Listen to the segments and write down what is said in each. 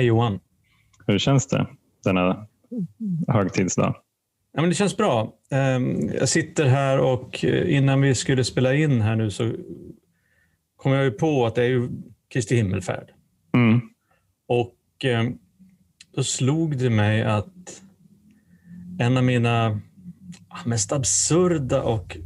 Hej Johan. Hur känns det denna högtidsdag? Ja, men det känns bra. Ehm, jag sitter här och eh, innan vi skulle spela in här nu så kom jag ju på att det är ju Kristi himmelfärd. Mm. Och ehm, då slog det mig att en av mina mest absurda och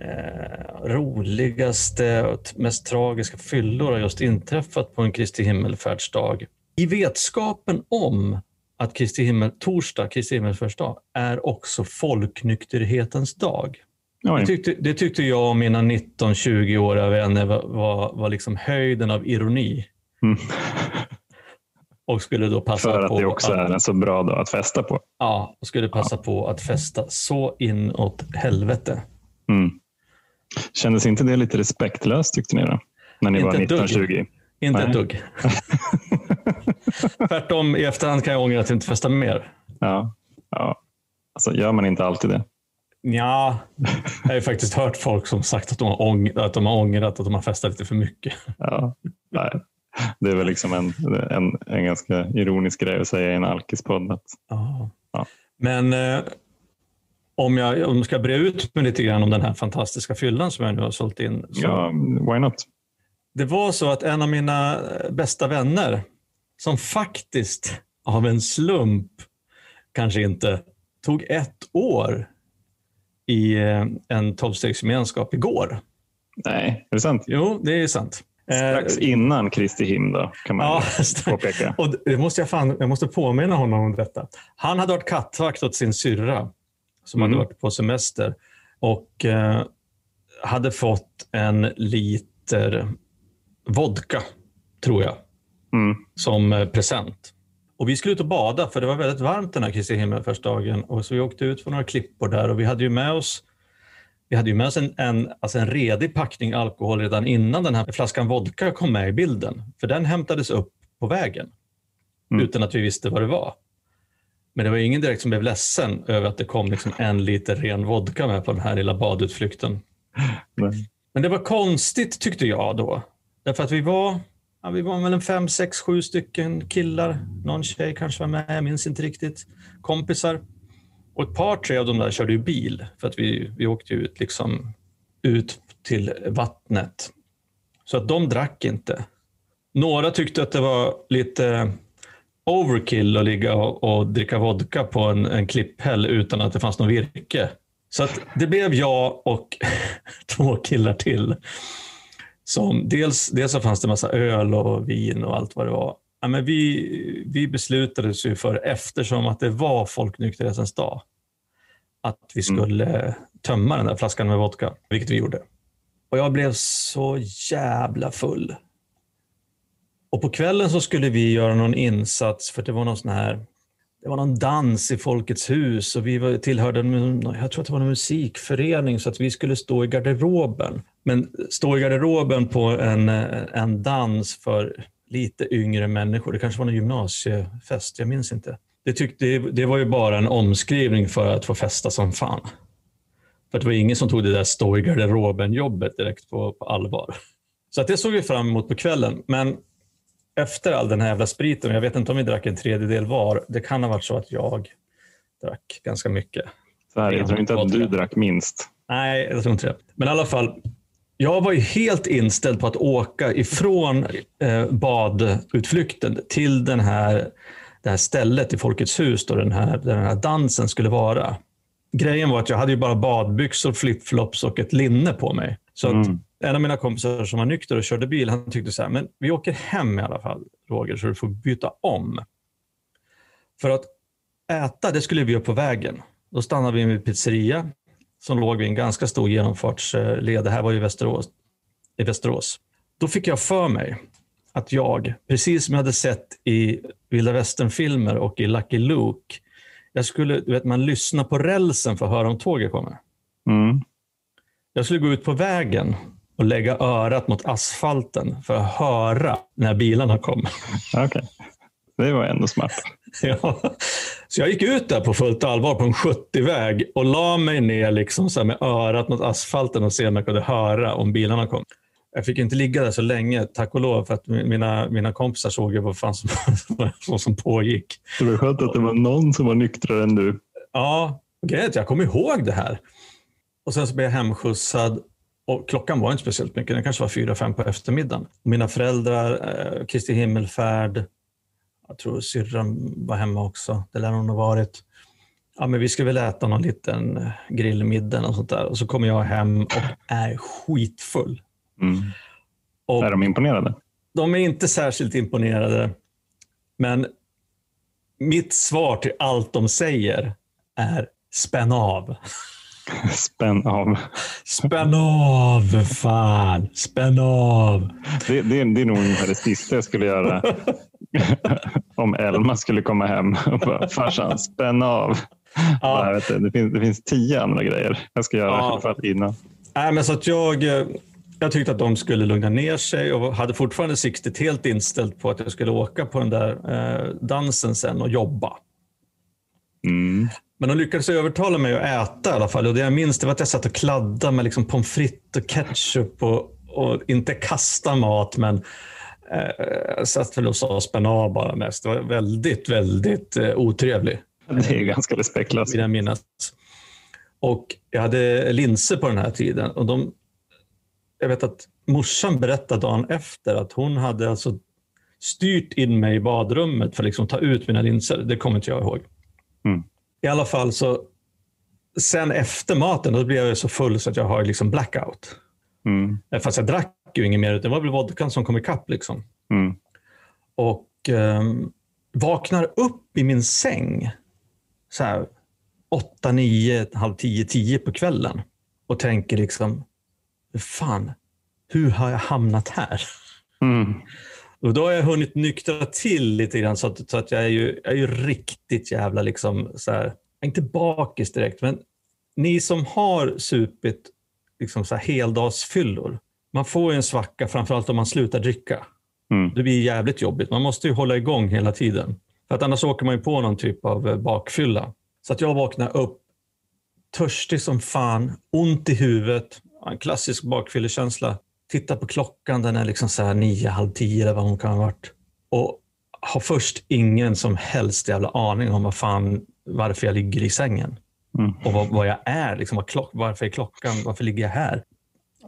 eh, roligaste och mest tragiska fyllor har just inträffat på en Kristi himmelfärdsdag. I vetskapen om att Kristi himmel, torsdag, Kristi himmelsfärdsdag, är också folknykterhetens dag. Det tyckte, det tyckte, jag och mina 19-20-åriga vänner var, var, var liksom höjden av ironi. Mm. Och skulle då passa För att på det också att, är en så bra dag att festa på. Ja, och skulle passa ja. på att festa så inåt helvete. Mm. Kändes inte det lite respektlöst tyckte ni då? När ni inte var 19-20? Inte Nej. ett dugg. Tvärtom, i efterhand kan jag ångra att jag inte festade mer. Ja, ja. Alltså, gör man inte alltid det? Ja, jag har ju faktiskt hört folk som sagt att de har, ång att de har ångrat att de har festat lite för mycket. Ja, nej. Det är väl liksom en, en, en ganska ironisk grej att säga i en alkispodd. Ja. ja. Men eh, om jag, om jag ska bre ut mig lite grann om den här fantastiska fyllan som jag nu har sålt in. Så... Ja, why not? Det var så att en av mina bästa vänner, som faktiskt av en slump, kanske inte, tog ett år i eh, en tolvstegsgemenskap igår. Nej, är det sant? Jo, det är sant. Strax eh, innan Kristi him då, kan man ja, påpeka. Och det måste jag, fan, jag måste påminna honom om detta. Han hade varit kattvakt åt sin syrra som mm. hade varit på semester och eh, hade fått en liter vodka, tror jag, mm. som eh, present. Och Vi skulle ut och bada för det var väldigt varmt den här Kristi himmelfärdsdagen. Och så vi åkte ut för några klippor där och vi hade ju med oss vi hade ju med oss en, en, alltså en redig packning alkohol redan innan den här flaskan vodka kom med i bilden. För den hämtades upp på vägen mm. utan att vi visste vad det var. Men det var ingen direkt som blev ledsen över att det kom liksom en liter ren vodka med på den här lilla badutflykten. Nej. Men det var konstigt tyckte jag då. Därför att vi var, ja, vi var väl en fem, sex, sju stycken killar. Någon tjej kanske var med, jag minns inte riktigt. Kompisar. Och ett par, tre av dem där körde ju bil för att vi, vi åkte ut, liksom, ut till vattnet. Så att de drack inte. Några tyckte att det var lite overkill att ligga och, och dricka vodka på en, en klipphäll utan att det fanns något virke. Så att det blev jag och två killar till. Som dels, dels så fanns det massa öl och vin och allt vad det var. Ja, men vi, vi beslutade oss för, eftersom att det var folknykterhetens dag, att vi mm. skulle mm. tömma den där flaskan med vodka, vilket vi gjorde. Och jag blev så jävla full. Och på kvällen så skulle vi göra någon insats, för det var någon sån här det var någon dans i Folkets hus och vi tillhörde en, jag tror att det var en musikförening så att vi skulle stå i garderoben. Men stå i garderoben på en, en dans för lite yngre människor. Det kanske var en gymnasiefest, jag minns inte. Det, tyckte, det var ju bara en omskrivning för att få festa som fan. För det var ingen som tog det där stå i garderoben-jobbet direkt på, på allvar. Så att det såg vi fram emot på kvällen. Men efter all den här jävla spriten, jag vet inte om vi drack en tredjedel var, det kan ha varit så att jag drack ganska mycket. Så här, jag tror inte att du drack minst. Nej, jag tror inte det. Men i alla fall, jag var ju helt inställd på att åka ifrån eh, badutflykten till den här, det här stället i Folkets hus där den här, där den här dansen skulle vara. Grejen var att jag hade ju bara badbyxor, flipflops och ett linne på mig. Så mm. en av mina kompisar som var nykter och körde bil, han tyckte så här, men vi åker hem i alla fall, Roger, så du får byta om. För att äta, det skulle vi göra på vägen. Då stannade vi vid pizzeria som låg vid en ganska stor genomfartsled. Det här var i Västerås. i Västerås. Då fick jag för mig att jag, precis som jag hade sett i vilda västern-filmer och i Lucky Luke, jag skulle, du vet, man lyssnar på rälsen för att höra om tåget kommer. Mm. Jag skulle gå ut på vägen och lägga örat mot asfalten för att höra när bilarna kom. Okay. Det var ändå smart. ja. Så jag gick ut där på fullt allvar på en 70-väg och la mig ner liksom så med örat mot asfalten och se om jag kunde höra om bilarna kom. Jag fick inte ligga där så länge, tack och lov, för att mina, mina kompisar såg ju vad fan som, vad som pågick. Det var skönt att det var någon som var nyktrare än du. Ja, grejen jag kommer ihåg det här. Och sen så blev jag hemskjutsad och klockan var inte speciellt mycket, den kanske var fyra, fem på eftermiddagen. Mina föräldrar, eh, Kristi himmelfärd, jag tror syrran var hemma också, det lär hon ha varit. Ja, men vi ska väl äta någon liten eh, grillmiddag och sånt där. Och så kommer jag hem och är skitfull. Mm. Och är de imponerade? De är inte särskilt imponerade. Men mitt svar till allt de säger är spänn av. Spänn av. Spänn av, fan. Spänn av. Det, det, det är nog ungefär det sista jag skulle göra om Elma skulle komma hem och bara, farsan, spänn av. Ja. Jag vet inte, det, finns, det finns tio andra grejer jag ska göra ja. för att hinna. Nej, men så att jag, jag tyckte att de skulle lugna ner sig och hade fortfarande siktet helt inställt på att jag skulle åka på den där eh, dansen sen och jobba. Mm. Men de lyckades övertala mig att äta i alla fall. Och det jag minns det var att jag satt och kladdade med liksom pommes frites och ketchup och, och inte kasta mat, men eh, satt väl och sa spänn av bara mest. Det var väldigt, väldigt eh, otrevlig. Det är ganska respektlöst. Vill jag minnas. Och jag hade linser på den här tiden. Och de, jag vet att morsan berättade dagen efter att hon hade alltså styrt in mig i badrummet för att liksom ta ut mina linser. Det kommer inte jag ihåg. Mm. I alla fall så sen efter maten då blev jag så full så att jag har liksom blackout. Mm. Fast jag drack ju inget mer, det var väl vodkan som kom ikapp. Liksom. Mm. Och um, vaknar upp i min säng så här 8, 9, halv 10, 10 på kvällen och tänker liksom, fan, hur har jag hamnat här? Mm. Och då har jag hunnit nyktra till lite grann så att, så att jag, är ju, jag är ju riktigt jävla, liksom, så här, inte bakis direkt, men ni som har supit liksom så här heldagsfyllor, man får ju en svacka framförallt om man slutar dricka. Mm. Det blir jävligt jobbigt. Man måste ju hålla igång hela tiden. För att annars åker man ju på någon typ av eh, bakfylla. Så att jag vaknar upp törstig som fan, ont i huvudet, en klassisk bakfyllekänsla. Tittar på klockan, den är liksom så här nio, halv tio eller vad hon kan ha varit. Och har först ingen som helst jävla aning om vad fan, varför jag ligger i sängen. Mm. Och vad, vad, jag är. Liksom, vad klock, varför är klockan? Varför ligger jag här?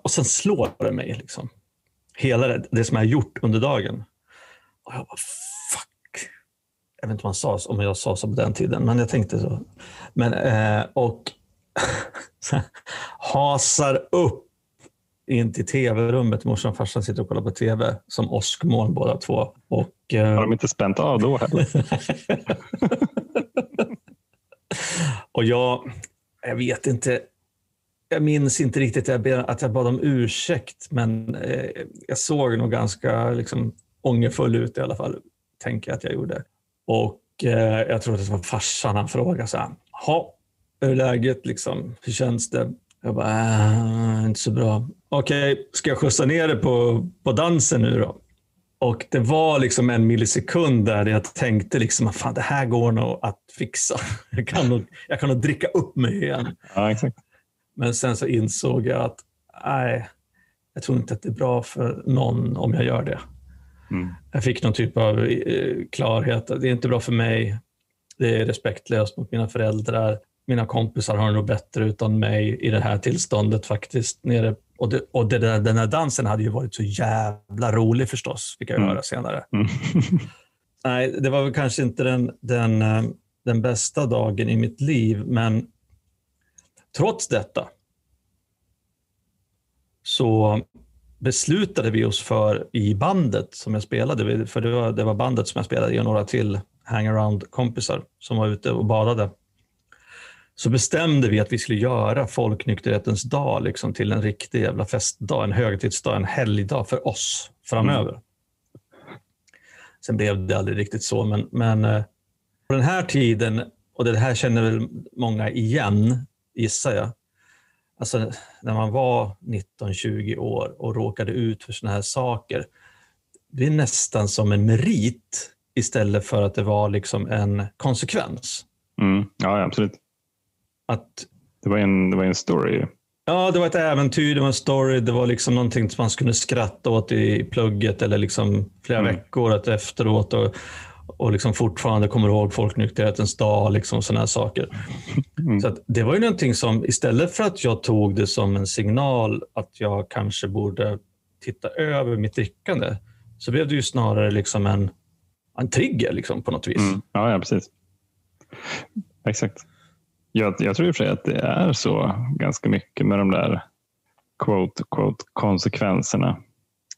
Och sen slår det mig. Liksom. Hela det, det som jag har gjort under dagen. Och jag bara, fuck. Jag vet inte vad han sa, om jag sa så på den tiden, men jag tänkte så. Men, eh, och hasar upp in till tv-rummet. Morsan och farsan sitter och kollar på tv som åskmoln båda två. Och, eh... Har de inte spänt av då heller? och jag, jag vet inte. Jag minns inte riktigt att jag bad om ursäkt, men eh, jag såg nog ganska liksom, ångerfull ut i alla fall, tänker jag att jag gjorde. Och eh, jag tror att det var farsan han frågade så här, hur är läget? Liksom? Hur känns det? Jag bara, äh, inte så bra. Okej, okay, ska jag skjutsa ner det på, på dansen nu då? Och det var liksom en millisekund där jag tänkte liksom, fan det här går nog att fixa. Jag kan nog, jag kan nog dricka upp mig igen. Ja, exakt. Men sen så insåg jag att nej, jag tror inte att det är bra för någon om jag gör det. Mm. Jag fick någon typ av eh, klarhet. Det är inte bra för mig. Det är respektlöst mot mina föräldrar mina kompisar har det nog bättre utan mig i det här tillståndet faktiskt. Nere. Och, det, och det där, den här dansen hade ju varit så jävla rolig förstås, fick jag mm. höra senare. Mm. Nej, det var väl kanske inte den, den, eh, den bästa dagen i mitt liv, men trots detta så beslutade vi oss för i bandet som jag spelade, för det var, det var bandet som jag spelade i och några till hangaround-kompisar som var ute och badade så bestämde vi att vi skulle göra folknykterhetens dag liksom, till en riktig jävla festdag, en högtidsdag, en helgdag för oss framöver. Mm. Sen blev det aldrig riktigt så, men, men på den här tiden, och det här känner väl många igen, gissar jag. Alltså när man var 19-20 år och råkade ut för sådana här saker. Det är nästan som en merit istället för att det var liksom en konsekvens. Mm. Ja, absolut att... Det var en, det var en story. Ja, det var ett äventyr, det var en story, det var liksom någonting som man skulle skratta åt i plugget eller liksom flera mm. veckor efteråt. Och, och liksom fortfarande kommer ihåg folknykterhetens dag, liksom sådana saker. Mm. Så det var ju någonting som, istället för att jag tog det som en signal att jag kanske borde titta över mitt drickande, så blev det ju snarare liksom en, en trigger liksom, på något vis. Mm. Ja, ja, precis. Exakt. Jag, jag tror i och för sig att det är så ganska mycket med de där quote, quote, konsekvenserna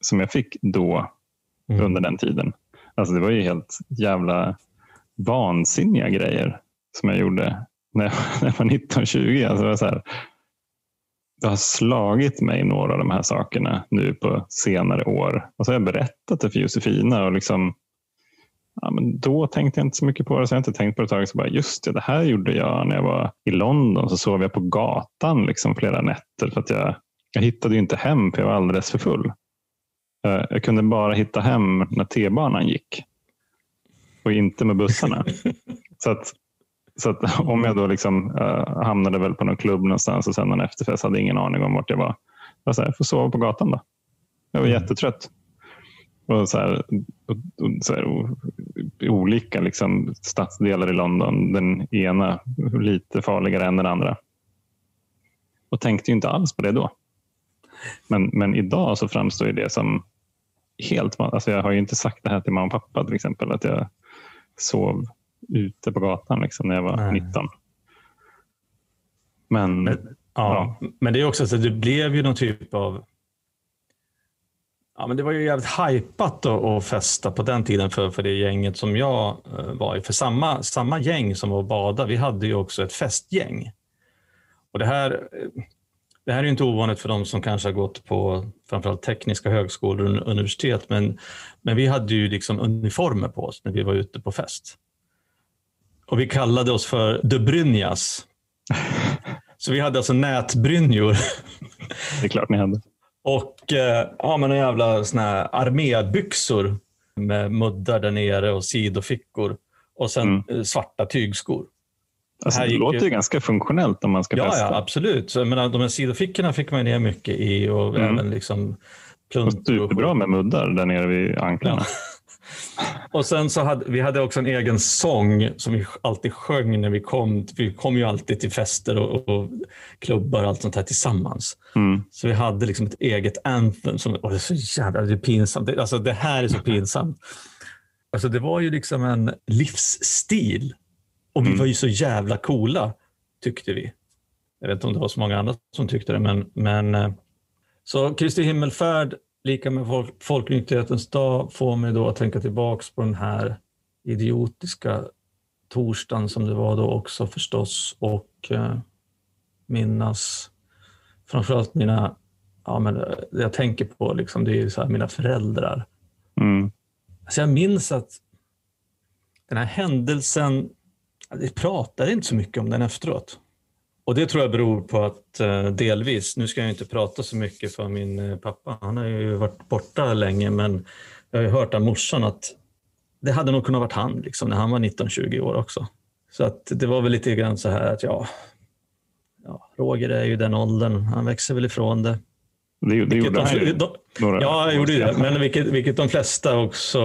som jag fick då mm. under den tiden. Alltså det var ju helt jävla vansinniga grejer som jag gjorde när jag, när jag var 19-20. Alltså det, var så här, det har slagit mig några av de här sakerna nu på senare år. Och så har jag berättat det för Josefina och liksom, ja, men då tänkte jag inte så mycket på det. Så jag har inte tänkt på det ett tag. Så bara, just det, det här gjorde jag när jag var i London. Så sov jag på gatan liksom flera nätter för att jag, jag hittade inte hem för jag var alldeles för full. Eh, jag kunde bara hitta hem när T-banan gick och inte med bussarna. så att, så att om jag då liksom, uh, hamnade väl på någon klubb någonstans och sen någon efterfest hade ingen aning om vart jag var. Jag, så här, jag får sova på gatan då. Jag var mm. jättetrött. Och så här, och, och, så här, och, olika liksom, stadsdelar i London. Den ena lite farligare än den andra. Och tänkte ju inte alls på det då. Men, men idag så framstår det som helt alltså Jag har ju inte sagt det här till mamma och pappa till exempel. Att jag sov ute på gatan liksom, när jag var Nej. 19. Men, men, ja. ja. men det är också så att det blev ju någon typ av Ja, men det var ju jävligt hajpat att festa på den tiden för, för det gänget som jag eh, var i. För samma, samma gäng som var och bada, vi hade ju också ett festgäng. Och det här, eh, det här är inte ovanligt för de som kanske har gått på framförallt tekniska högskolor och universitet, men, men vi hade ju liksom uniformer på oss när vi var ute på fest. Och vi kallade oss för De Brynjas. Så vi hade alltså nätbrynjor. Det är klart ni hade. Och eh, ja, men en jävla såna här armébyxor med muddar där nere och sidofickor. Och sen mm. Eh, svarta tygskor. Alltså, det låter ju ganska funktionellt om man ska ja, festa. Ja, absolut. Så, menar, de här sidofickorna fick man ner mycket i och mm. även liksom pluntor. Superbra med muddar där nere vid anklarna. Ja. och sen så hade vi hade också en egen sång som vi alltid sjöng när vi kom. Vi kom ju alltid till fester och, och klubbar och allt sånt här tillsammans. Mm. Så vi hade liksom ett eget anthem. Som, och det är så jävla det är pinsamt. Det, alltså, det här är så pinsamt. Alltså, det var ju liksom en livsstil och vi mm. var ju så jävla coola, tyckte vi. Jag vet inte om det var så många andra som tyckte det, men, men eh, så Kristi himmelfärd lika med folk, folknykterhetens dag får mig då att tänka tillbaks på den här idiotiska torsdagen som det var då också förstås och eh, minnas framförallt mina, ja men det jag tänker på liksom, det är så här, mina föräldrar. Mm. Alltså jag minns att den här händelsen vi pratar inte så mycket om den efteråt. Och det tror jag beror på att eh, delvis, nu ska jag inte prata så mycket för min eh, pappa, han har ju varit borta länge, men jag har ju hört av morsan att det hade nog kunnat varit han liksom, när han var 19-20 år också. Så att det var väl lite grann så här att ja, ja, Roger är ju den åldern, han växer väl ifrån det. Det, det gjorde han ju. ja, jag gjorde det, men vilket, vilket de flesta också,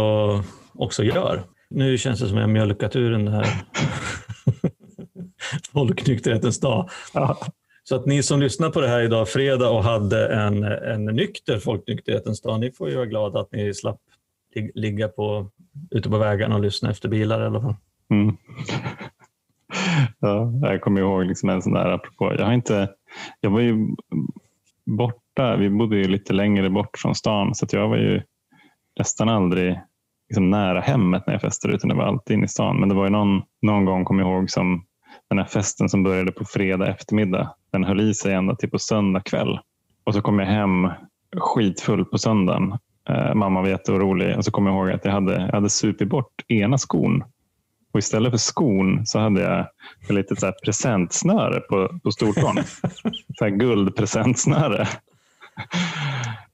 också gör. Nu känns det som att jag mjölkat ur den här folknykterhetens dag. Ja. Så att ni som lyssnar på det här idag, fredag, och hade en, en nykter folknykterhetens dag, ni får ju vara glada att ni slapp ligga på, ute på vägarna och lyssna efter bilar i alla fall. Mm. Ja, jag kommer ihåg liksom en sån där apropå. Jag, har inte, jag var ju borta, vi bodde ju lite längre bort från stan så jag var ju nästan aldrig liksom nära hemmet när jag festade utan det var alltid inne i stan. Men det var ju någon, någon gång, kom jag ihåg, som den här festen som började på fredag eftermiddag. Den höll i sig ända till på söndag kväll. Och så kom jag hem skitfull på söndagen. Eh, mamma var jätteorolig och så kom jag ihåg att jag hade, jag hade supit bort ena skon. Och istället för skon så hade jag ett litet så här presentsnöre på, på stortån. så här guldpresentsnöre.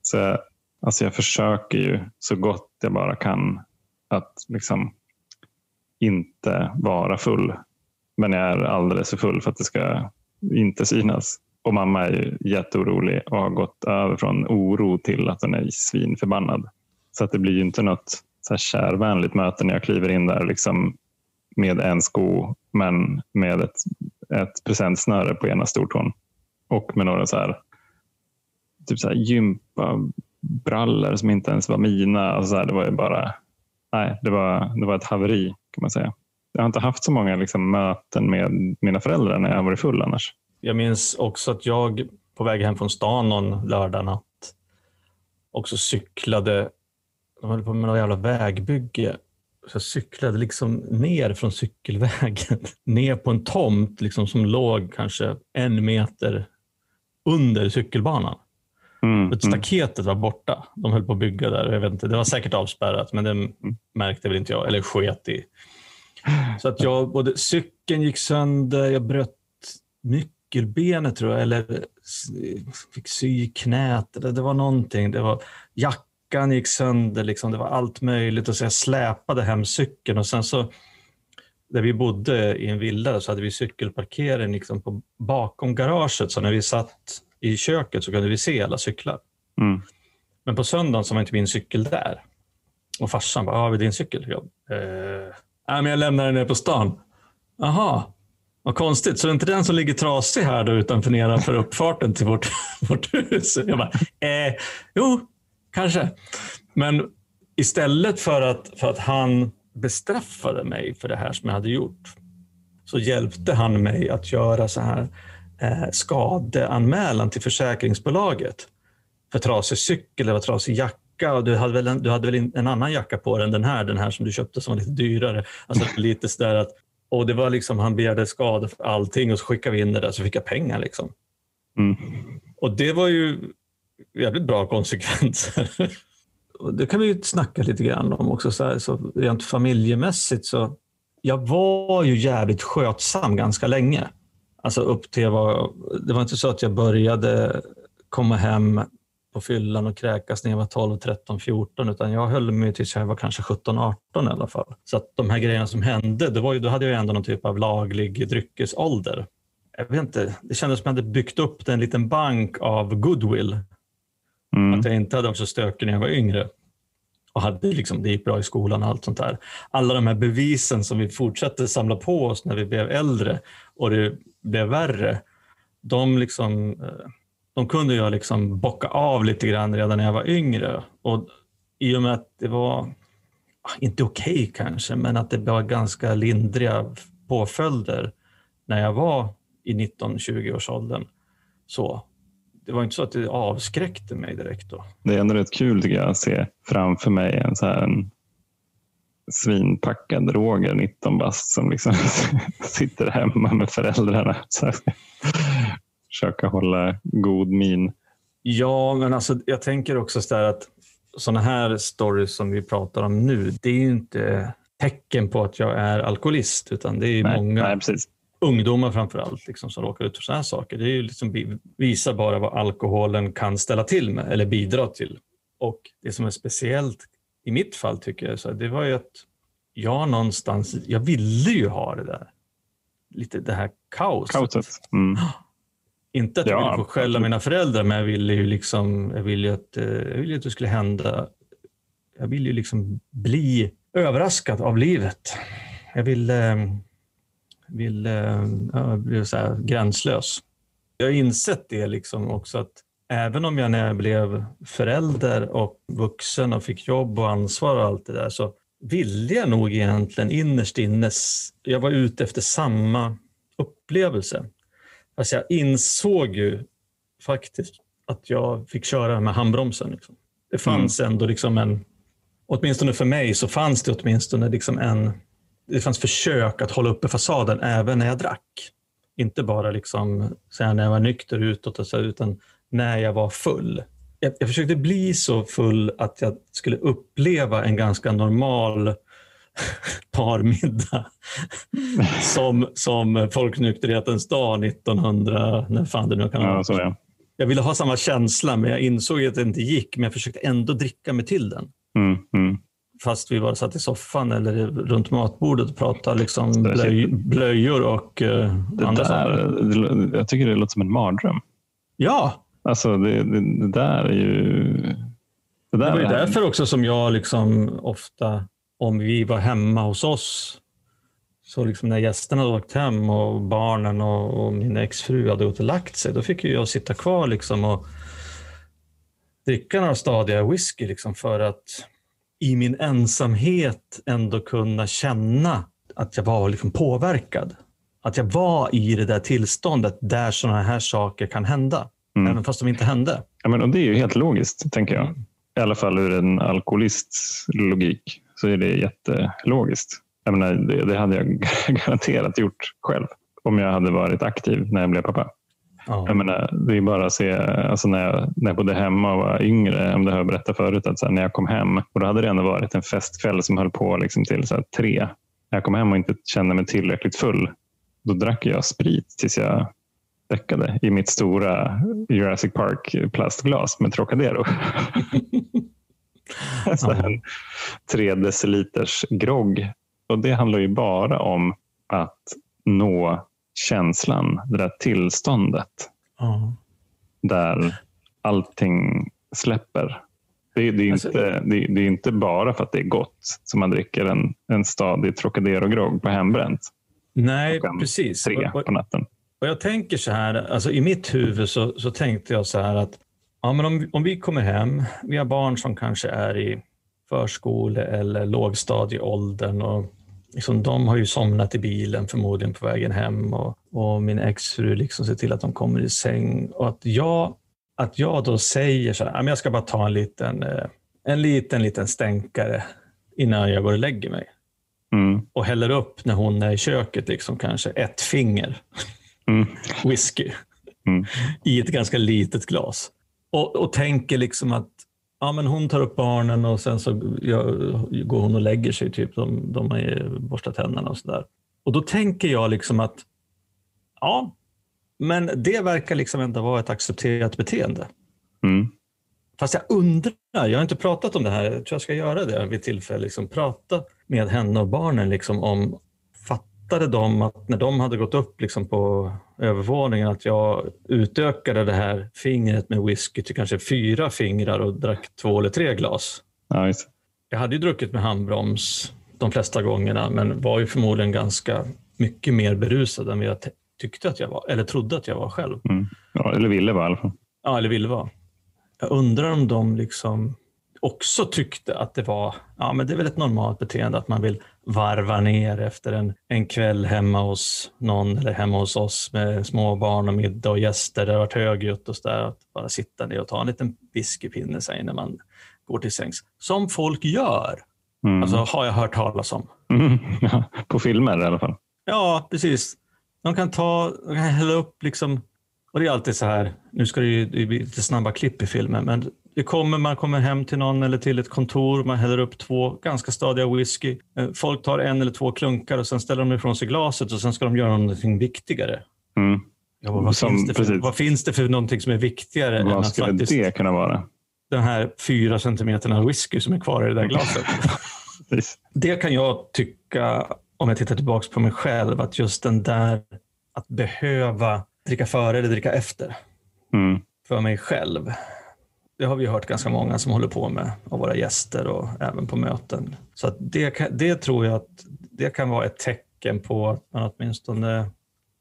Så alltså jag försöker ju så gott jag bara kan att liksom inte vara full. Men jag är alldeles för full för att det ska inte synas. Och mamma är ju jätteorolig och har gått över från oro till att hon är svinförbannad. Så att det blir ju inte något så här kärvänligt möte när jag kliver in där liksom med en sko men med ett, ett presentsnöre på ena stortån och med några så här, typ så här gympabrallor som inte ens var mina. Alltså så här, det var ju bara nej, det, var, det var ett haveri kan man säga. Jag har inte haft så många liksom, möten med mina föräldrar när jag har varit full annars. Jag minns också att jag på väg hem från stan någon lördag natt också cyklade, de höll på med något jävla vägbygge, så jag cyklade liksom ner från cykelvägen, ner på en tomt liksom som låg kanske en meter under cykelbanan. Mm, mm. Staketet var borta. De höll på att bygga där. Jag vet inte, det var säkert avspärrat, men det mm. märkte väl inte jag, eller sket i. Så att jag, både cykeln gick sönder, jag bröt nyckelbenet tror jag, eller fick sy i knät. Det var någonting. Det var, jackan gick sönder, liksom. det var allt möjligt. Och så jag släpade hem cykeln och sen så där vi bodde i en villa så hade vi cykelparkering liksom på, bakom garaget. Så när vi satt i köket så kunde vi se alla cyklar. Mm. Men på söndagen så var inte min cykel där. Och farsan bara, har vi din cykel? Jag, eh, men jag lämnar den nere på stan. Aha, vad konstigt. Så det är inte den som ligger trasig här då utanför nedanför uppfarten till vårt, vårt hus? Jag bara, eh, jo, kanske. Men istället för att, för att han bestraffade mig för det här som jag hade gjort så hjälpte han mig att göra så här skadeanmälan till försäkringsbolaget för trasig cykel eller trasig jacka. Och du, hade väl en, du hade väl en annan jacka på dig än den här, den här som du köpte som var lite dyrare. Alltså lite sådär att, och det var liksom, han begärde skada för allting och så skickade vi in det där så fick jag pengar. Liksom. Mm. Och det var ju jävligt bra konsekvenser. det kan vi ju snacka lite grann om också. Så, här, så rent familjemässigt så jag var ju jävligt skötsam ganska länge. Alltså upp till var, det var inte så att jag började komma hem på fyllan och kräkas när jag var 12, 13, 14 utan jag höll mig tills jag var kanske 17, 18 i alla fall. Så att de här grejerna som hände, det var ju, då hade jag ändå någon typ av laglig dryckesålder. Jag vet inte, det kändes som att jag hade byggt upp en liten bank av goodwill. Mm. Att jag inte hade också stökig när jag var yngre och hade liksom, det gick bra i skolan och allt sånt där. Alla de här bevisen som vi fortsatte samla på oss när vi blev äldre och det blev värre, de, liksom, eh, de kunde jag liksom bocka av lite grann redan när jag var yngre. Och I och med att det var, ah, inte okej okay kanske, men att det var ganska lindriga påföljder när jag var i 19-20-årsåldern. Så det var inte så att det avskräckte mig direkt. Då. Det är ändå rätt kul tycker jag att se framför mig en, så här, en svinpackad Roger, 19 bast, som liksom sitter hemma med föräldrarna. Så försöka hålla god min. Ja, men alltså, jag tänker också så att sådana här stories som vi pratar om nu, det är ju inte tecken på att jag är alkoholist, utan det är nej, många nej, ungdomar framför allt liksom, som råkar ut för sådana här saker. Det är ju liksom, visar bara vad alkoholen kan ställa till med eller bidra till. Och det som är speciellt i mitt fall tycker jag, så det var ju att jag någonstans, jag ville ju ha det där. Lite det här kaoset. kaoset. Mm. Inte att jag ville få skälla mina föräldrar, men jag ville ju liksom, jag ville att, eh, jag ville att det skulle hända. Jag ville ju liksom bli överraskad av livet. Jag ville, ville bli så här gränslös. Jag har insett det liksom också att även om jag när jag blev förälder och vuxen och fick jobb och ansvar och allt det där så ville jag nog egentligen innerst inne, jag var ute efter samma upplevelse. Alltså jag insåg ju faktiskt att jag fick köra med handbromsen. Liksom. Det fanns mm. ändå liksom en, åtminstone för mig så fanns det åtminstone liksom en, det fanns försök att hålla uppe fasaden även när jag drack. Inte bara liksom, när jag var nykter utåt, utan när jag var full jag, jag försökte bli så full att jag skulle uppleva en ganska normal parmiddag som, som Folknykterhetens dag 1900, när fan det nu kan vara. Ja, jag ville ha samma känsla men jag insåg att det inte gick men jag försökte ändå dricka mig till den. Mm, mm. fast vi bara satt i soffan eller runt matbordet och pratade liksom blöj, blöjor och uh, andra där, Jag tycker det låter som en mardröm. Ja! Alltså det, det, det där är ju... Det, där det var ju därför också som jag liksom ofta, om vi var hemma hos oss, så liksom när gästerna hade åkt hem och barnen och, och min exfru hade gått och lagt sig, då fick jag sitta kvar liksom och dricka några stadiga whisky liksom för att i min ensamhet ändå kunna känna att jag var liksom påverkad. Att jag var i det där tillståndet där sådana här saker kan hända, mm. även fast de inte hände. Ja, men, och det är ju helt logiskt, tänker jag. I alla fall ur en alkoholists logik så är det jättelogiskt. Jag menar, det, det hade jag garanterat gjort själv om jag hade varit aktiv när jag blev pappa. Ja. Jag menar, det är bara att se, alltså när, jag, när jag bodde hemma och var yngre, om det har jag berättat förut, att så här, när jag kom hem, och då hade det ändå varit en festkväll som höll på liksom till så här, tre. När jag kom hem och inte kände mig tillräckligt full, då drack jag sprit tills jag däckade i mitt stora Jurassic Park plastglas med Trocadero. så en tre deciliters grogg. Och det handlar ju bara om att nå känslan, det där tillståndet mm. där allting släpper. Det, det, är alltså, inte, det, det, är inte bara för att det är gott som man dricker en, en stadig Trocadero-grogg på hembränt. Nej, precis. Tre på natten. Och jag tänker så här, alltså i mitt huvud så, så tänkte jag så här att ja, men om, om vi kommer hem, vi har barn som kanske är i förskole eller lågstadieåldern och liksom, de har ju somnat i bilen förmodligen på vägen hem och, och min exfru liksom ser till att de kommer i säng. Och att jag, att jag då säger så här, jag ska bara ta en liten, eh, en liten, liten stänkare innan jag går och lägger mig. Mm. Och häller upp när hon är i köket, liksom kanske ett finger mm. whisky mm. i ett ganska litet glas. Och, och tänker liksom att Ja, men hon tar upp barnen och sen så går hon och lägger sig. Typ. De, de har borstat tänderna och sådär. Och då tänker jag liksom att ja, men det verkar liksom ändå vara ett accepterat beteende. Mm. Fast jag undrar, jag har inte pratat om det här, jag tror jag ska göra det vid tillfälle, liksom prata med henne och barnen liksom om fattade de att när de hade gått upp liksom på övervåningen att jag utökade det här fingret med whisky till kanske fyra fingrar och drack två eller tre glas. Nice. Jag hade ju druckit med handbroms de flesta gångerna men var ju förmodligen ganska mycket mer berusad än vad jag tyckte att jag var, eller trodde att jag var själv. Mm. Ja, eller ville vara i alla fall. Ja, eller ville vara. Jag undrar om de liksom också tyckte att det var, ja men det är väl ett normalt beteende att man vill varva ner efter en, en kväll hemma hos någon eller hemma hos oss med små barn och middag och gäster. Det har varit högljutt och sådär. Att bara sitta ner och ta en liten whiskypinne sig när man går till sängs. Som folk gör. Mm. Alltså har jag hört talas om. Mm. Ja, på filmer i alla fall. Ja, precis. De kan ta, de kan hälla upp liksom och det är alltid så här, nu ska det ju det bli lite snabba klipp i filmen, men det kommer, man kommer hem till någon eller till ett kontor, man häller upp två ganska stadiga whisky. Eh, folk tar en eller två klunkar och sen ställer de ifrån sig glaset och sen ska de göra någonting viktigare. Mm. Ja, vad, som, finns det för, vad finns det för någonting som är viktigare? Vad än att skulle faktiskt, det kunna vara? Den här fyra centimeterna whisky som är kvar i det där glaset. det kan jag tycka, om jag tittar tillbaka på mig själv, att just den där att behöva dricka före eller dricka efter mm. för mig själv det har vi hört ganska många som håller på med av våra gäster och även på möten. Så det, det tror jag att det kan vara ett tecken på att man åtminstone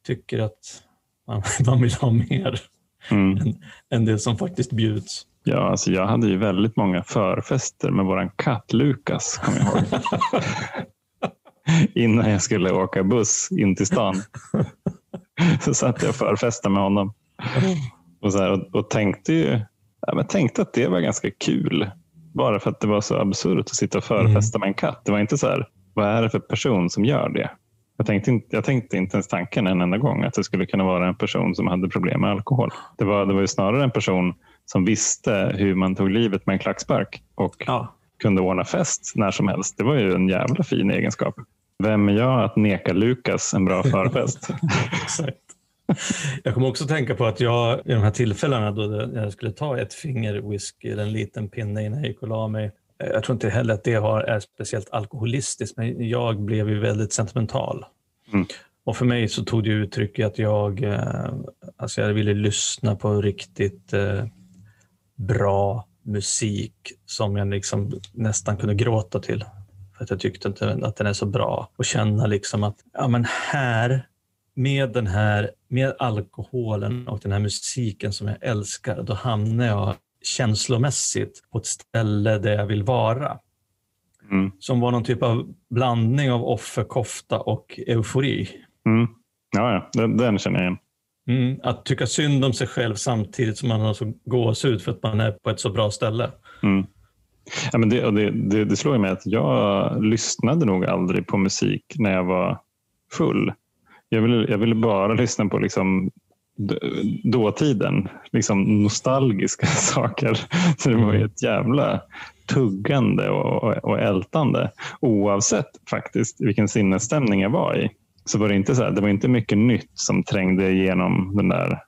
tycker att man, man vill ha mer mm. än, än, det som faktiskt bjuds. Ja, alltså jag hade ju väldigt många förfester med våran katt Lukas, kommer jag ihåg. Innan jag skulle åka buss in till stan så satt jag och förfestade med honom. Och, så här, och, och tänkte ju jag tänkte att det var ganska kul. Bara för att det var så absurt att sitta och förfesta mm. med en katt. Det var inte så här, vad är det för person som gör det? Jag tänkte, inte, jag tänkte inte ens tanken en enda gång att det skulle kunna vara en person som hade problem med alkohol. Det var, det var ju snarare en person som visste hur man tog livet med en klackspark och ja. kunde ordna fest när som helst. Det var ju en jävla fin egenskap. Vem är jag att neka Lukas en bra förfest? Jag kommer också tänka på att jag i de här tillfällena då jag skulle ta ett finger whisky eller en liten pinne innan jag gick och la mig, jag tror inte heller att det har, är speciellt alkoholistiskt, men jag blev ju väldigt sentimental. Mm. Och för mig så tog det uttryck i att jag, eh, alltså jag ville lyssna på riktigt eh, bra musik som jag liksom nästan kunde gråta till. För att jag tyckte inte att den är så bra. Och känna liksom att ja, men här, med den här med alkoholen och den här musiken som jag älskar, då hamnar jag känslomässigt på ett ställe där jag vill vara. Mm. Som var någon typ av blandning av offerkofta och eufori. Mm. Ja, ja. Den, den känner jag igen. Mm. Att tycka synd om sig själv samtidigt som man har så gåshud för att man är på ett så bra ställe. Mm. Ja, men det, det, det, det slår mig att jag lyssnade nog aldrig på musik när jag var full. Jag ville, jag ville bara lyssna på liksom dåtiden, liksom nostalgiska saker. Så det var ju ett jävla tuggande och, och, och ältande oavsett faktiskt vilken sinnesstämning jag var i. Så var det inte så här, det var inte mycket nytt som trängde igenom den där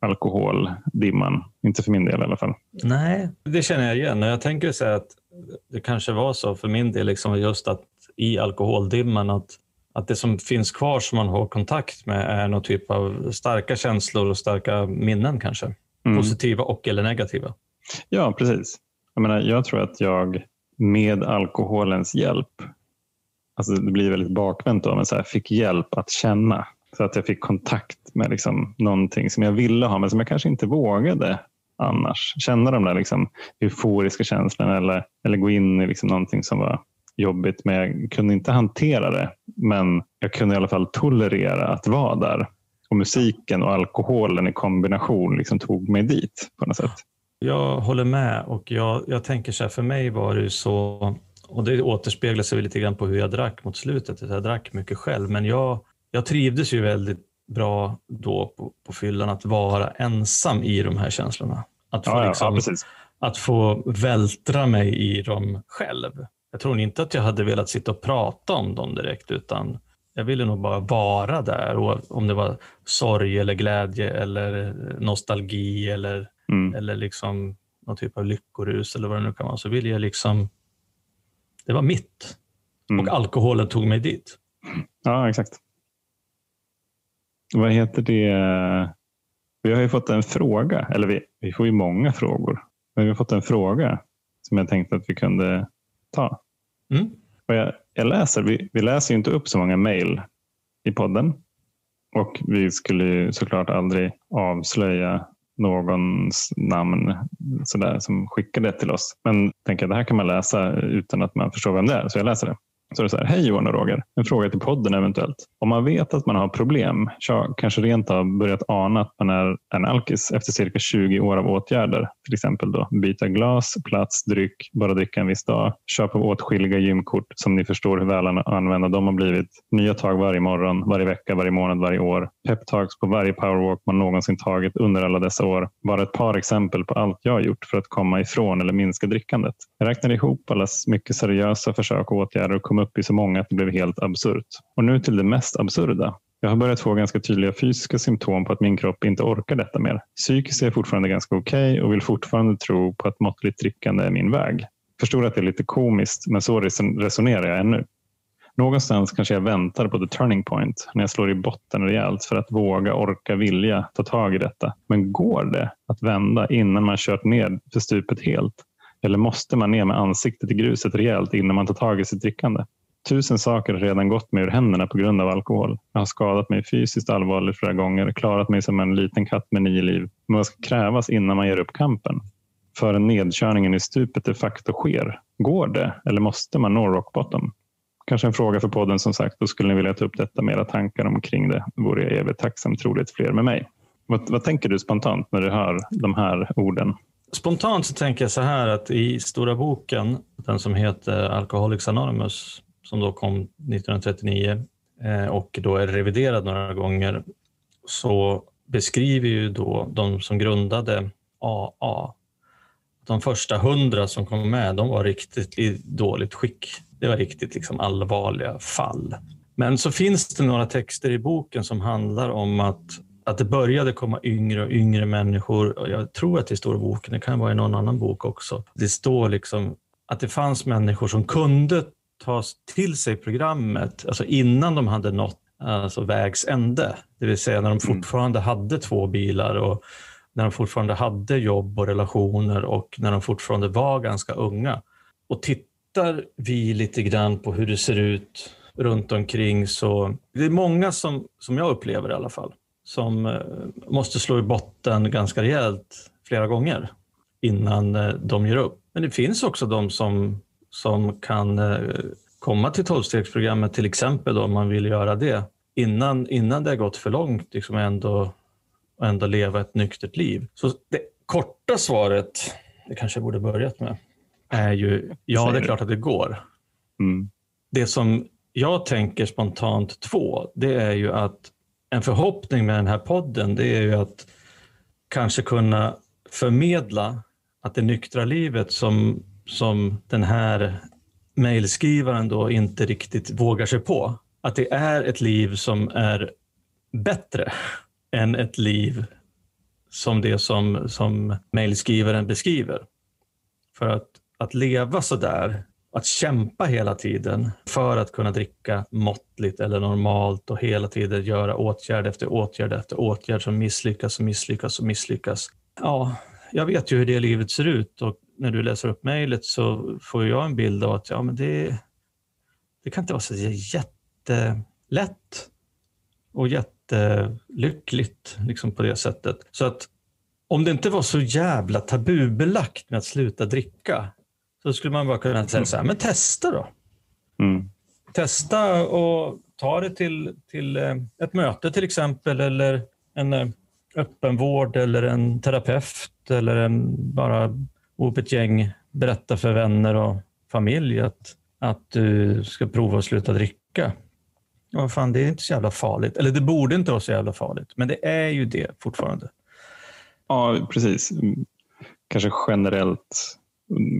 alkoholdimman. Inte för min del i alla fall. Nej, det känner jag igen. Jag tänker så att det kanske var så för min del, liksom just att i alkoholdimman att att det som finns kvar som man har kontakt med är någon typ av starka känslor och starka minnen kanske. Mm. Positiva och eller negativa. Ja, precis. Jag, menar, jag tror att jag med alkoholens hjälp, alltså det blir väldigt bakvänt då, men så här, fick hjälp att känna. Så att jag fick kontakt med liksom någonting som jag ville ha men som jag kanske inte vågade annars. Känna de där liksom euforiska känslorna eller, eller gå in i liksom någonting som var jobbigt men jag kunde inte hantera det. Men jag kunde i alla fall tolerera att vara där. Och musiken och alkoholen i kombination liksom tog mig dit på något sätt. Jag håller med och jag, jag tänker så här, för mig var det så, och det återspeglar sig lite grann på hur jag drack mot slutet. Jag drack mycket själv, men jag, jag trivdes ju väldigt bra då på, på fyllan att vara ensam i de här känslorna. Att få, ja, liksom, ja, att få vältra mig i dem själv. Jag tror inte att jag hade velat sitta och prata om dem direkt, utan jag ville nog bara vara där. Och om det var sorg eller glädje eller nostalgi eller, mm. eller liksom någon typ av lyckorus eller vad det nu kan vara, så ville jag liksom... Det var mitt. Mm. Och alkoholen tog mig dit. Ja, exakt. Vad heter det? Vi har ju fått en fråga, eller vi, vi får ju många frågor. Men vi har fått en fråga som jag tänkte att vi kunde ta. Mm. Och jag, jag, läser, vi, vi läser inte upp så många mejl i podden. Och vi skulle såklart aldrig avslöja någons namn sådär, som skickade det till oss. Men tänker det här kan man läsa utan att man förstår vem det är, så jag läser det. Så det är så här, hej Johan och Roger, en fråga till podden eventuellt. Om man vet att man har problem, kanske rent av börjat ana att man är en alkis efter cirka 20 år av åtgärder, till exempel då byta glas, plats, dryck, bara dricka en viss dag, köpa åtskilliga gymkort som ni förstår hur väl använda de har blivit, nya tag varje morgon, varje vecka, varje månad, varje år, peptalks på varje powerwalk man någonsin tagit under alla dessa år. Bara ett par exempel på allt jag har gjort för att komma ifrån eller minska drickandet. Jag räknar ihop alla mycket seriösa försök och åtgärder och kom upp i så många att det blev helt absurt. Och nu till det mest absurda. Jag har börjat få ganska tydliga fysiska symptom på att min kropp inte orkar detta mer. Psykiskt är jag fortfarande ganska okej okay och vill fortfarande tro på att måttligt drickande är min väg. Förstår att det är lite komiskt, men så resonerar jag ännu. Någonstans kanske jag väntar på the turning point när jag slår i botten rejält för att våga, orka, vilja ta tag i detta. Men går det att vända innan man kört ned för stupet helt? Eller måste man ner med ansiktet i gruset rejält innan man tar tag i sitt drickande? Tusen saker har redan gått mig ur händerna på grund av alkohol. Jag har skadat mig fysiskt allvarligt flera gånger, klarat mig som en liten katt med nio liv. Men vad ska krävas innan man ger upp kampen? Förrän nedkörningen i stupet de facto sker. Går det eller måste man nå rock bottom? Kanske en fråga för podden som sagt. Då skulle ni vilja ta upp detta med era tankar omkring det vore jag evigt tacksam. Troligt fler med mig. Vad, vad tänker du spontant när du hör de här orden? Spontant så tänker jag så här att i stora boken, den som heter Alcoholics Anonymous, som då kom 1939 eh, och då är reviderad några gånger, så beskriver ju då de som grundade AA, de första hundra som kom med, de var riktigt i dåligt skick. Det var riktigt liksom allvarliga fall. Men så finns det några texter i boken som handlar om att, att det började komma yngre och yngre människor. Jag tror att det står i boken, det kan vara i någon annan bok också. Det står liksom att det fanns människor som kunde ta till sig programmet alltså innan de hade nått alltså vägs ände. Det vill säga när de mm. fortfarande mm. hade två bilar och när de fortfarande hade jobb och relationer och när de fortfarande var ganska unga. Och tittar vi lite grann på hur det ser ut runt omkring så det är många som, som jag upplever i alla fall, som eh, måste slå i botten ganska rejält flera gånger innan eh, de ger upp. Men det finns också de som, som kan eh, komma till tolvstegsprogrammet till exempel då, om man vill göra det innan, innan det har gått för långt liksom ändå, ändå leva ett nyktert liv. Så det korta svaret, det kanske jag borde börjat med, är ju ja, det är klart att det går. Mm. Det som jag tänker spontant två, det är ju att en förhoppning med den här podden, det är ju att kanske kunna förmedla att det nyktra livet som, som den här mejlskrivaren då inte riktigt vågar sig på, att det är ett liv som är bättre än ett liv som det som, som mejlskrivaren beskriver. För att, att leva så där, att kämpa hela tiden för att kunna dricka måttligt eller normalt och hela tiden göra åtgärd efter åtgärd efter åtgärd som misslyckas och misslyckas och misslyckas. Ja, jag vet ju hur det livet ser ut och när du läser upp mejlet så får jag en bild av att ja, men det, det kan inte vara så jättelätt och jättelyckligt liksom på det sättet. Så att om det inte var så jävla tabubelagt med att sluta dricka så skulle man bara kunna säga så här, men testa då. Mm. Testa och ta det till, till eh, ett möte till exempel eller en eh, öppenvård eller en terapeut eller en, bara ihop ett gäng berätta för vänner och familj att, att du ska prova att sluta dricka. Ja, fan, det är inte så jävla farligt. Eller det borde inte vara så jävla farligt, men det är ju det fortfarande. Ja, precis. Kanske generellt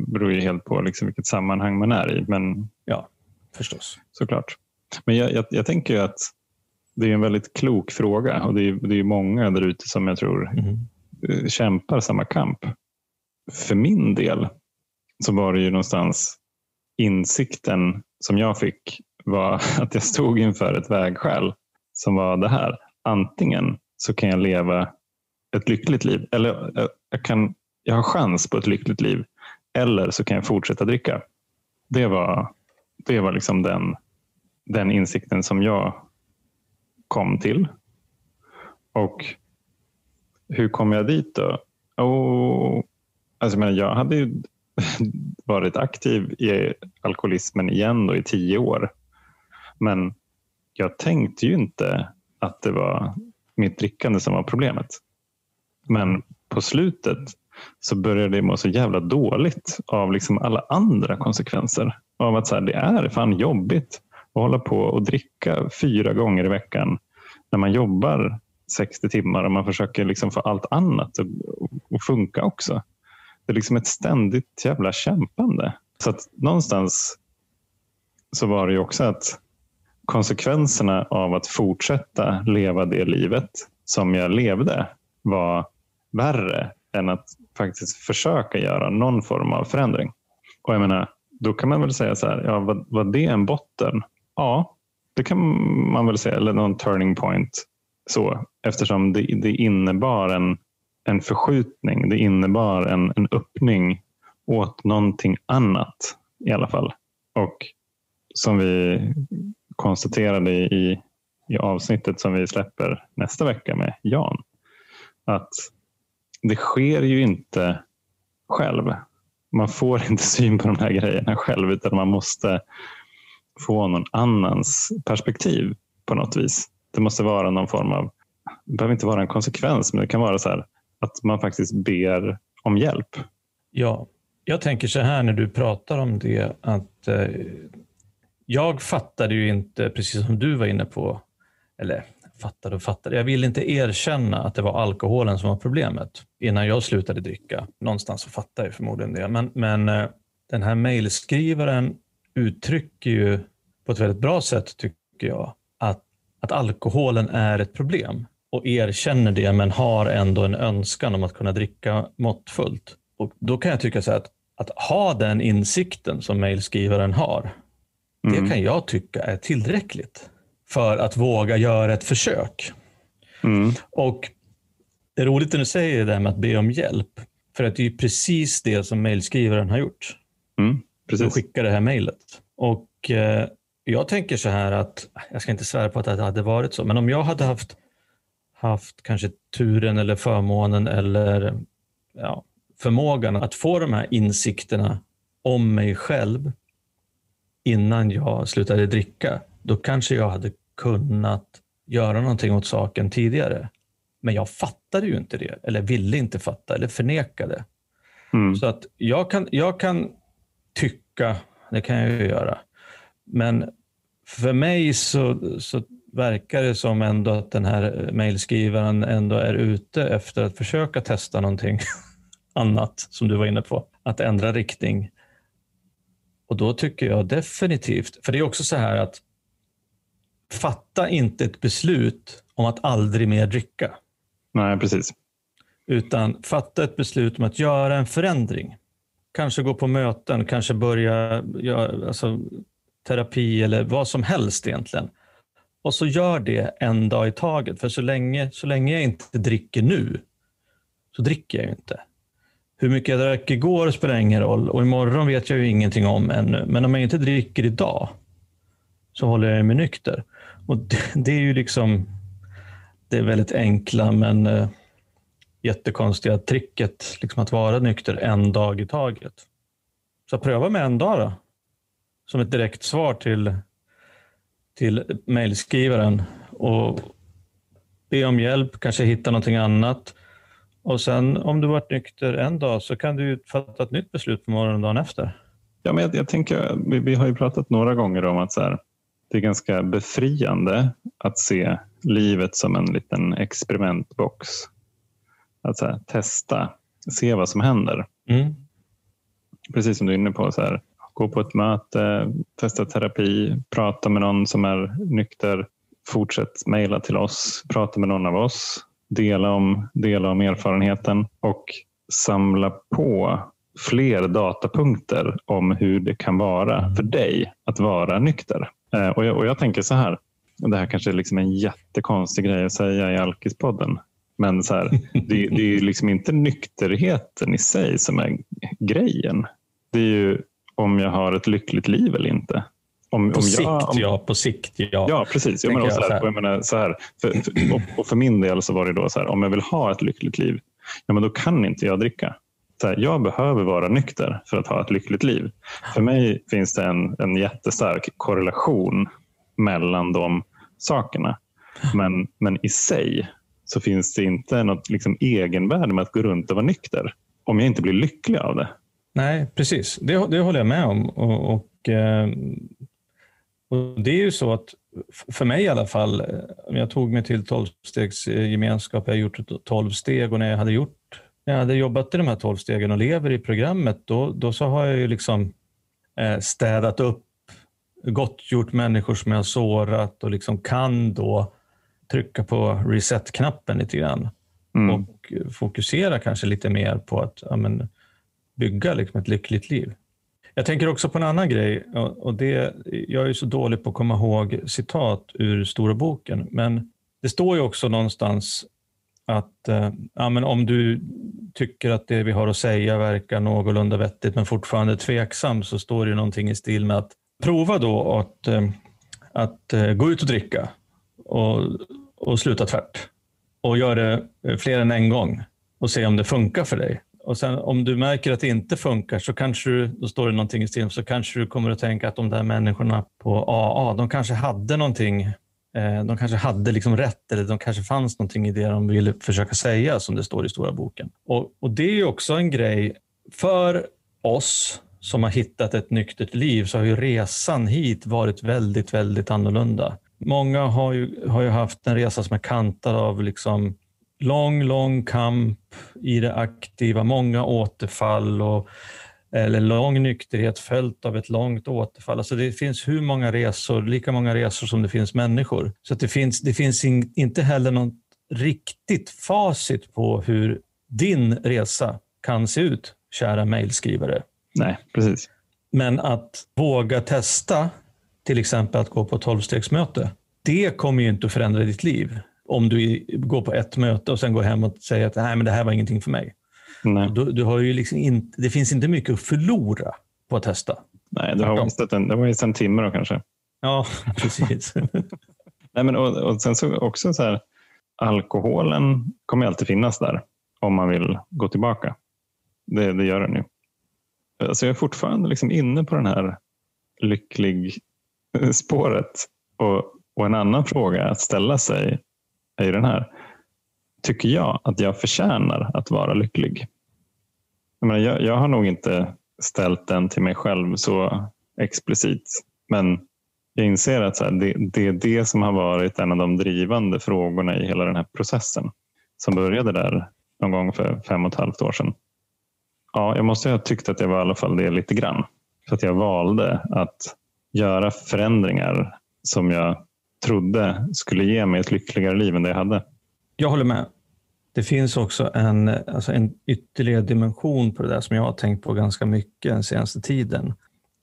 beror ju helt på liksom vilket sammanhang man är i. Men ja, förstås. Såklart. Men jag, jag, jag tänker att det är en väldigt klok fråga och det är, det är många där ute som jag tror mm. kämpar samma kamp. För min del så var det ju någonstans insikten som jag fick var att jag stod inför ett vägskäl som var det här. Antingen så kan jag leva ett lyckligt liv eller jag, kan, jag har chans på ett lyckligt liv eller så kan jag fortsätta dricka. Det var, det var liksom den, den insikten som jag kom till. Och hur kom jag dit då? Oh, alltså jag, jag hade ju varit aktiv i alkoholismen igen då i tio år. Men jag tänkte ju inte att det var mitt drickande som var problemet. Men på slutet så började jag må så jävla dåligt av liksom alla andra konsekvenser. Av att så här, det är fan jobbigt att hålla på och dricka fyra gånger i veckan när man jobbar 60 timmar och man försöker liksom få allt annat att, att funka också. Det är liksom ett ständigt jävla kämpande. Så att någonstans så var det ju också att konsekvenserna av att fortsätta leva det livet som jag levde var värre än att faktiskt försöka göra någon form av förändring. Och jag menar, då kan man väl säga så här, ja, var, var det en botten? Ja, det kan man väl säga, eller någon turning point. så Eftersom det, det innebar en, en förskjutning, det innebar en, en öppning åt någonting annat i alla fall. Och som vi konstaterade i, i avsnittet som vi släpper nästa vecka med Jan, att det sker ju inte själv. Man får inte syn på de här grejerna själv utan man måste få någon annans perspektiv på något vis. Det måste vara någon form av, det behöver inte vara en konsekvens, men det kan vara så här att man faktiskt ber om hjälp. Ja, jag tänker så här när du pratar om det att eh, jag fattade ju inte, precis som du var inne på, eller fattade och fattade. Jag ville inte erkänna att det var alkoholen som var problemet innan jag slutade dricka. Någonstans så fattade jag förmodligen det. Men, men eh, den här mejlskrivaren uttrycker ju på ett väldigt bra sätt, tycker jag, att, att alkoholen är ett problem och erkänner det men har ändå en önskan om att kunna dricka måttfullt. Och då kan jag tycka så att att ha den insikten som mejlskrivaren har, mm. det kan jag tycka är tillräckligt för att våga göra ett försök. Mm. Och Det är roligt när du säger det där med att be om hjälp. För att det är precis det som mejlskrivaren har gjort. Mm, precis. skickar det här mejlet. Och eh, jag tänker så här att, jag ska inte svära på att det hade varit så, men om jag hade haft, haft kanske turen eller förmånen eller ja, förmågan att få de här insikterna om mig själv innan jag slutade dricka, då kanske jag hade kunnat göra någonting åt saken tidigare. Men jag fattade ju inte det, eller ville inte fatta, eller förnekade. Mm. Så att jag kan, jag kan tycka, det kan jag ju göra, men för mig så, så verkar det som ändå att den här mejlskrivaren ändå är ute efter att försöka testa någonting annat, som du var inne på. Att ändra riktning. Och då tycker jag definitivt, för det är också så här att fatta inte ett beslut om att aldrig mer dricka. Nej, precis. Utan fatta ett beslut om att göra en förändring. Kanske gå på möten, kanske börja göra alltså, terapi eller vad som helst egentligen. Och så gör det en dag i taget. För så länge, så länge jag inte dricker nu, så dricker jag ju inte. Hur mycket jag drack igår spelar ingen roll och imorgon vet jag ju ingenting om ännu. Men om jag inte dricker idag så håller jag mig nykter. Och det, det är ju liksom det är väldigt enkla men eh, jättekonstiga tricket liksom att vara nykter en dag i taget. Så pröva med en dag då. Som ett direkt svar till, till mejlskrivaren och be om hjälp, kanske hitta någonting annat. Och sen om du varit nykter en dag så kan du fatta ett nytt beslut på morgonen dagen efter. Ja, men jag, jag tänker, vi, vi, har ju pratat några gånger om att så här, det är ganska befriande att se livet som en liten experimentbox. Att här, testa, se vad som händer. Mm. Precis som du är inne på, så här, gå på ett möte, testa terapi, prata med någon som är nykter, fortsätt mejla till oss, prata med någon av oss, dela om, dela om erfarenheten och samla på fler datapunkter om hur det kan vara för dig att vara nykter. Eh, och jag, och jag tänker så här, det här kanske är liksom en jättekonstig grej att säga i Alkispodden. Men så här, det, det är liksom inte nykterheten i sig som är grejen. Det är ju om jag har ett lyckligt liv eller inte. Om, på om sikt, jag, om, ja. På sikt, ja. Ja, precis. Jag menar, så här, jag menar, så här, för, för, och, och, för min del så var det då så här, om jag vill ha ett lyckligt liv, ja, men då kan inte jag dricka. Så här, jag behöver vara nykter för att ha ett lyckligt liv. För mig finns det en, en jättestark korrelation mellan de sakerna. Men, men i sig så finns det inte något liksom egenvärde med att gå runt och vara nykter om jag inte blir lycklig av det. Nej, precis. Det, det håller jag med om. Och, och, eh, och, Det är ju så att för mig i alla fall, eh, jag tog mig till tolvstegsgemenskap, eh, jag har gjort tolv steg och när jag hade gjort jag hade jobbat i de här tolv stegen och lever i programmet, då, då så har jag ju liksom eh, städat upp, gottgjort människor som jag har sårat och liksom kan då trycka på reset-knappen lite grann. Mm. Och fokusera kanske lite mer på att ja, men, bygga liksom ett lyckligt liv. Jag tänker också på en annan grej. Och det, jag är så dålig på att komma ihåg citat ur Stora boken, men det står ju också någonstans att eh, ja, men om du tycker att det vi har att säga verkar någorlunda vettigt men fortfarande tveksam så står det någonting i stil med att prova då att, eh, att eh, gå ut och dricka och, och sluta tvärt. Och gör det eh, fler än en gång och se om det funkar för dig. Och sen om du märker att det inte funkar så kanske du, då står det någonting i stil så kanske du kommer att tänka att de där människorna på AA, de kanske hade någonting Eh, de kanske hade liksom rätt eller de kanske fanns någonting i det de ville försöka säga som det står i stora boken. Och, och det är också en grej för oss som har hittat ett nyktert liv så har ju resan hit varit väldigt, väldigt annorlunda. Många har ju, har ju haft en resa som är kantad av liksom lång, lång kamp i det aktiva, många återfall och eller lång nykterhet följt av ett långt återfall. Alltså det finns hur många resor, lika många resor som det finns människor. Så det finns, det finns in, inte heller något riktigt facit på hur din resa kan se ut, kära mejlskrivare. Nej, precis. Men att våga testa, till exempel att gå på tolvstegsmöte, det kommer ju inte att förändra ditt liv. Om du går på ett möte och sen går hem och säger att Nej, men det här var ingenting för mig. Nej. Du, du har ju liksom inte, det finns inte mycket att förlora på att testa. Nej, du har wastat en, det var ju en timme då kanske. Ja, precis. Nej, men, och, och sen så också så här, alkoholen kommer alltid finnas där om man vill gå tillbaka. Det, det gör den ju. Alltså jag är fortfarande liksom inne på den här lycklig spåret. Och, och en annan fråga att ställa sig är den här. Tycker jag att jag förtjänar att vara lycklig? Jag, menar, jag, jag har nog inte ställt den till mig själv så explicit. Men jag inser att så här, det, det, är det som har varit en av de drivande frågorna i hela den här processen som började där någon gång för fem och ett halvt år sedan. Ja, jag måste ha tyckt att jag var i alla fall det lite grann. För att jag valde att göra förändringar som jag trodde skulle ge mig ett lyckligare liv än det jag hade. Jag håller med. Det finns också en, alltså en ytterligare dimension på det där som jag har tänkt på ganska mycket den senaste tiden.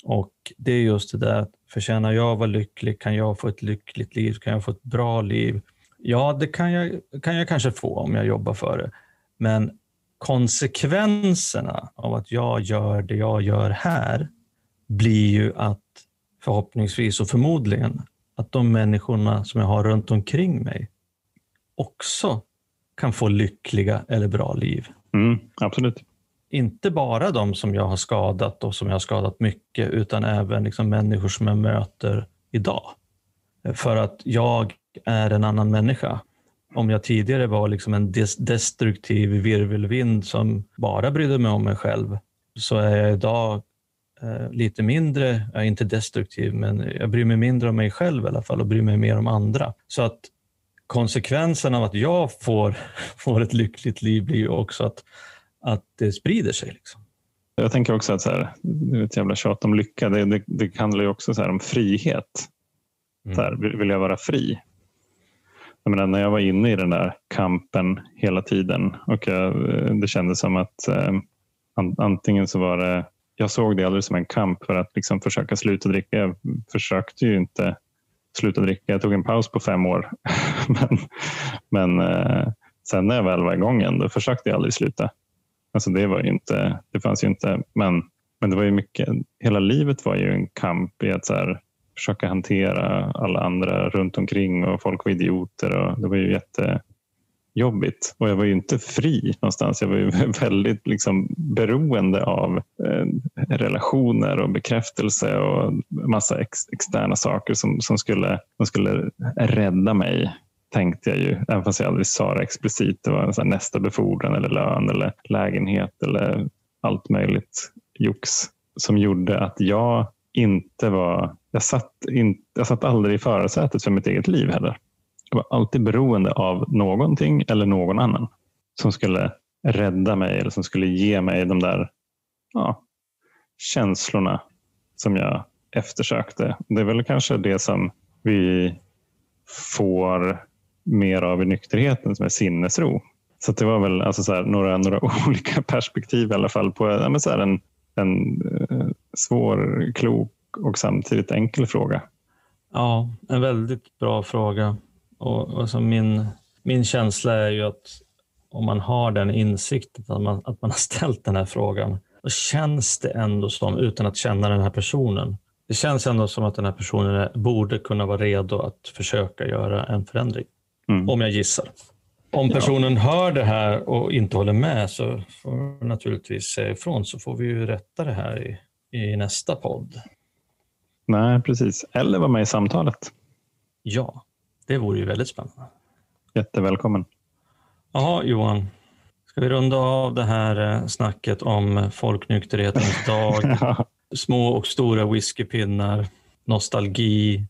Och Det är just det där att förtjänar jag att vara lycklig? Kan jag få ett lyckligt liv? Kan jag få ett bra liv? Ja, det kan jag, kan jag kanske få om jag jobbar för det. Men konsekvenserna av att jag gör det jag gör här blir ju att förhoppningsvis och förmodligen att de människorna som jag har runt omkring mig också kan få lyckliga eller bra liv. Mm, absolut. Inte bara de som jag har skadat och som jag har skadat mycket, utan även liksom människor som jag möter idag. För att jag är en annan människa. Om jag tidigare var liksom en destruktiv virvelvind som bara brydde mig om mig själv, så är jag idag eh, lite mindre, jag är inte destruktiv, men jag bryr mig mindre om mig själv i alla fall och bryr mig mer om andra. Så att konsekvensen av att jag får, får ett lyckligt liv blir ju också att, att det sprider sig. Liksom. Jag tänker också att så här, det är ett jävla tjat om lycka. Det, det, det handlar ju också så om frihet. Mm. Så här, vill jag vara fri? Jag menar, när jag var inne i den där kampen hela tiden och jag, det kändes som att eh, antingen så var det jag såg det aldrig som en kamp för att liksom försöka sluta dricka. Jag försökte ju inte sluta dricka. Jag tog en paus på fem år. men men eh, sen när jag väl var igång igen, då försökte jag aldrig sluta. Alltså det var inte, det fanns ju inte, men, men det var ju mycket, hela livet var ju en kamp i att så här, försöka hantera alla andra runt omkring och folk var idioter och det var ju jätte jättejobbigt. Och jag var ju inte fri någonstans. Jag var ju väldigt liksom beroende av eh, relationer och bekräftelse och massa ex externa saker som, som, skulle, som skulle rädda mig tänkte jag ju, även fast jag aldrig sa det explicit. Det var en nästa befordran eller lön eller lägenhet eller allt möjligt jox som gjorde att jag inte var... Jag satt, in, jag satt aldrig i förarsätet för mitt eget liv heller. Jag var alltid beroende av någonting eller någon annan som skulle rädda mig eller som skulle ge mig de där ja, känslorna som jag eftersökte. Det är väl kanske det som vi får mer av i nykterheten som är sinnesro. Så det var väl alltså så här, några, några olika perspektiv i alla fall på ja, så en, en eh, svår, klok och samtidigt enkel fråga. Ja, en väldigt bra fråga. Och, alltså min, min känsla är ju att om man har den insikten att man, att man har ställt den här frågan, då känns det ändå som, utan att känna den här personen, det känns ändå som att den här personen borde kunna vara redo att försöka göra en förändring. Mm. Om jag gissar. Om personen ja. hör det här och inte håller med så får naturligtvis säga ifrån så får vi ju rätta det här i, i nästa podd. Nej, precis. Eller vara med i samtalet. Ja, det vore ju väldigt spännande. Jättevälkommen. Jaha, Johan. Ska vi runda av det här eh, snacket om folknykterhetens dag? ja. Små och stora whiskypinnar, nostalgi,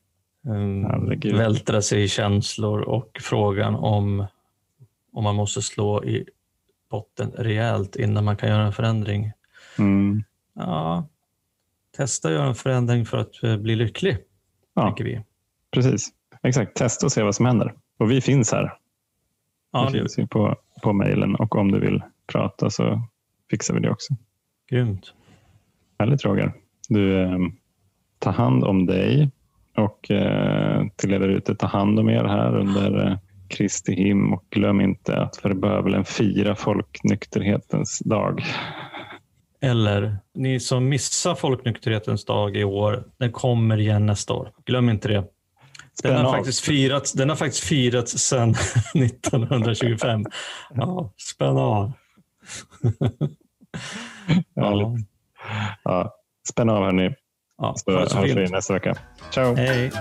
um, vältra sig i känslor och frågan om, om man måste slå i botten rejält innan man kan göra en förändring. Mm. Ja, testa att göra en förändring för att eh, bli lycklig, ja, tänker vi. Precis, exakt. Testa och se vad som händer. Och vi finns här. Ja, vi finns på, på mejlen och om du vill prata så fixar vi det också. Grymt. Härligt Roger. Du, eh, ta hand om dig och eh, till er ute, ta hand om er här under eh, Kristi him och glöm inte att för bövelen fira folknykterhetens dag. Eller ni som missar folknykterhetens dag i år, den kommer igen nästa år. Glöm inte det. Den har, faktiskt firats, den har faktiskt firats sedan 1925. Ja, spänn av. ja. ja. Spänn av hörni. Ja, så hörs vi nästa vecka. Ciao! Hej!